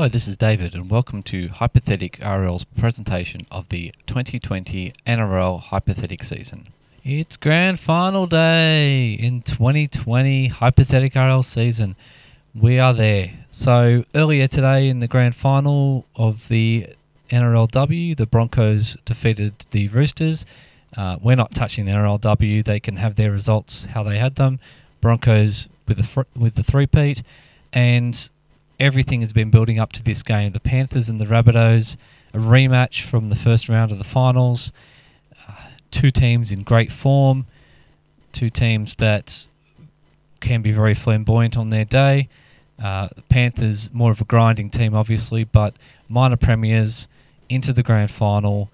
Hello, this is David, and welcome to Hypothetic RL's presentation of the 2020 NRL Hypothetic season. It's grand final day in 2020 Hypothetic RL season. We are there. So, earlier today in the grand final of the NRLW, the Broncos defeated the Roosters. Uh, we're not touching the NRLW. They can have their results how they had them. Broncos with the with the three-peat, and everything has been building up to this game. The Panthers and the Rabbitohs, a rematch from the first round of the finals. Uh, two teams in great form, two teams that can be very flamboyant on their day. Uh, Panthers more of a grinding team, obviously, but minor premiers into the grand final.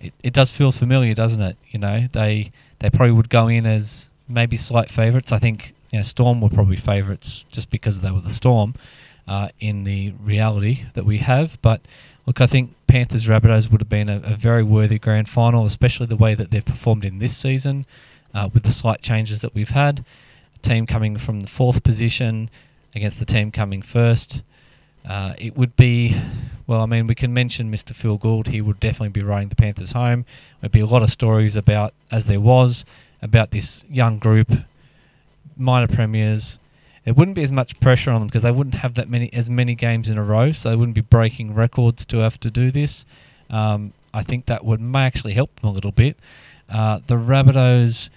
It, it does feel familiar, doesn't it? You know, they they probably would go in as maybe slight favourites. I think you know, Storm were probably favourites just because they were the Storm uh, in the reality that we have. But look, I think Panthers Rabbitohs would have been a, a, very worthy grand final, especially the way that they've performed in this season uh, with the slight changes that we've had. A team coming from the fourth position against the team coming first. Uh, it would be, well, I mean, we can mention Mr. Phil Gould. He would definitely be riding the Panthers home. There'd be a lot of stories about, as there was, about this young group, minor premiers, there wouldn't be as much pressure on them because they wouldn't have that many as many games in a row, so they wouldn't be breaking records to have to do this. Um, I think that would may actually help them a little bit. Uh, the Rabbitohs,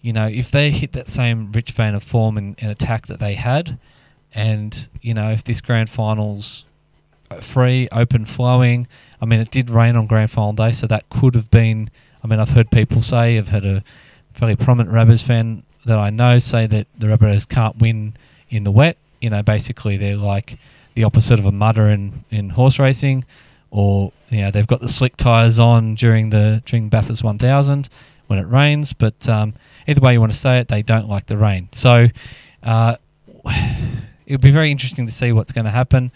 you know, if they hit that same rich vein of form in, in attack that they had, and you know, if this grand finals uh, free, open, flowing. I mean, it did rain on grand final day, so that could have been. I mean, I've heard people say, I've heard a fairly prominent Rabbers fan that I know say that the Rabbitohs can't win in the wet. You know, basically they're like the opposite of a mudder in, in horse racing, or you know they've got the slick tires on during the during Bathurst 1000 when it rains. But um, either way you want to say it, they don't like the rain. So uh, it'll be very interesting to see what's going to happen.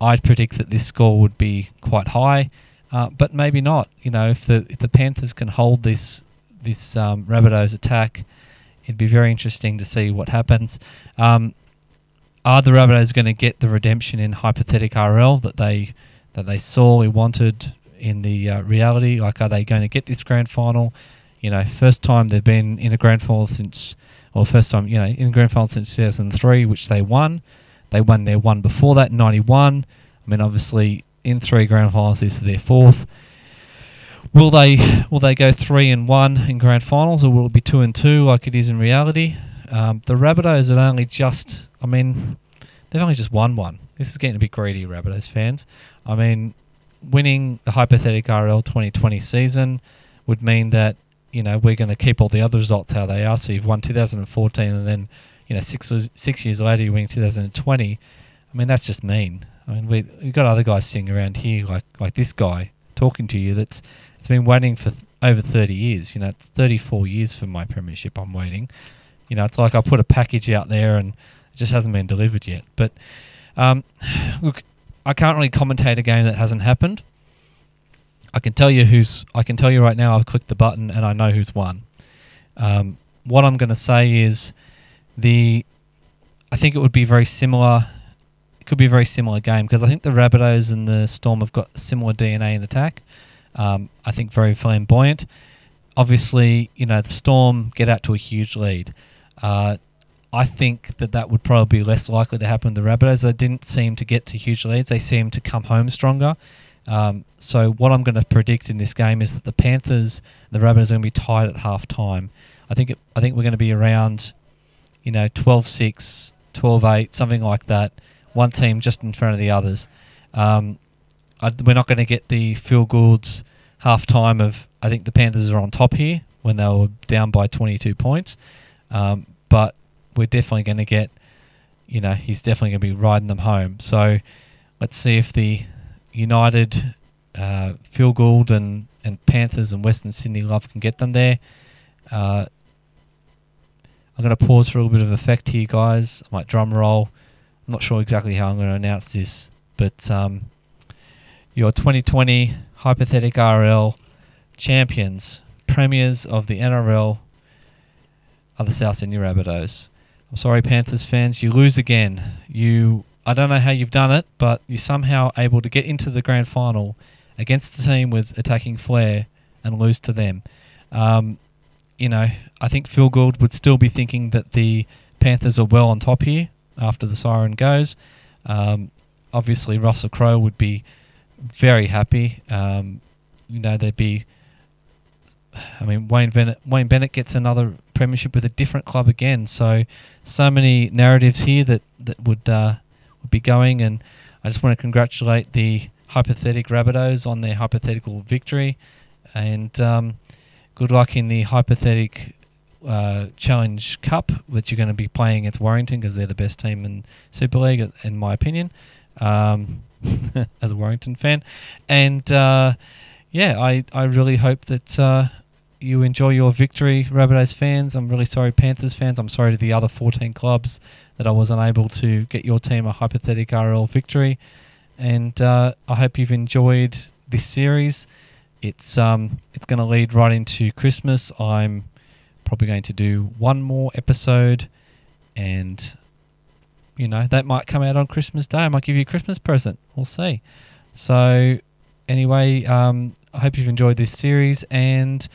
I'd predict that this score would be quite high, uh, but maybe not. You know, if the if the Panthers can hold this this um, Rabbitohs attack, it'd be very interesting to see what happens. Um, are the Rabbitohs going to get the redemption in hypothetic RL that they that they sorely wanted in the uh, reality? Like, are they going to get this grand final? You know, first time they've been in a grand final since, or first time you know in a grand final since 2003, which they won. They won their one before that, 91. I mean, obviously, in three grand finals, this is their fourth. Will they will they go three and one in grand finals, or will it be two and two like it is in reality? Um, the Rabbitohs had only just, I mean, they've only just won one. This is getting a bit greedy, Rabbitohs fans. I mean, winning the hypothetical RL 2020 season would mean that you know we're going to keep all the other results how they are. So you've won 2014, and then you know six six years later you win 2020. I mean that's just mean. I mean we we've got other guys sitting around here like like this guy talking to you that's it's been waiting for th- over 30 years. You know, it's 34 years for my premiership. I'm waiting. You know, it's like I put a package out there and it just hasn't been delivered yet. But um, look, I can't really commentate a game that hasn't happened. I can tell you who's. I can tell you right now. I've clicked the button and I know who's won. Um, what I'm going to say is the. I think it would be very similar. It could be a very similar game because I think the Rabbitohs and the Storm have got similar DNA in attack. Um, I think very flamboyant. Obviously, you know the Storm get out to a huge lead. Uh, I think that that would probably be less likely to happen with the Rabbitohs. They didn't seem to get to huge leads. They seemed to come home stronger. Um, so what I'm going to predict in this game is that the Panthers, the Rabbitohs, are going to be tied at half time. I think it, I think we're going to be around, you know, 12-6, 12-8, something like that. One team just in front of the others. Um, I, we're not going to get the Phil Gould's half time of I think the Panthers are on top here when they were down by 22 points. Um, but we're definitely going to get, you know, he's definitely going to be riding them home. So let's see if the United, uh, Phil Gould and, and Panthers and Western Sydney Love can get them there. Uh, I'm going to pause for a little bit of effect here, guys. I might drum roll. I'm not sure exactly how I'm going to announce this, but um, your 2020 Hypothetic RL champions, premiers of the NRL are the South Sydney Rabbitohs. I'm sorry, Panthers fans, you lose again. You I don't know how you've done it, but you're somehow able to get into the grand final against the team with attacking flair and lose to them. Um, you know, I think Phil Gould would still be thinking that the Panthers are well on top here after the siren goes. Um, obviously, Russell Crowe would be very happy. Um, you know, there'd be. I mean, Wayne Bennett. Wayne Bennett gets another premiership with a different club again. So, so many narratives here that that would uh, would be going, and I just want to congratulate the hypothetical Rabbitohs on their hypothetical victory, and um, good luck in the hypothetical uh, Challenge Cup, which you're going to be playing against Warrington because they're the best team in Super League, in my opinion, um, as a Warrington fan. And uh, yeah, I, I really hope that uh, you enjoy your victory, Rabbitohs fans. I'm really sorry, Panthers fans. I'm sorry to the other 14 clubs that I wasn't able to get your team a hypothetical RL victory. And uh, I hope you've enjoyed this series. It's um, it's going to lead right into Christmas. I'm probably going to do one more episode, and you know that might come out on Christmas Day. I might give you a Christmas present. We'll see. So anyway, um, I hope you've enjoyed this series, and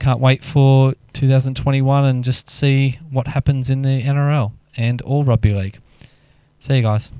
can't wait for 2021 and just see what happens in the NRL and all rugby league. See you guys.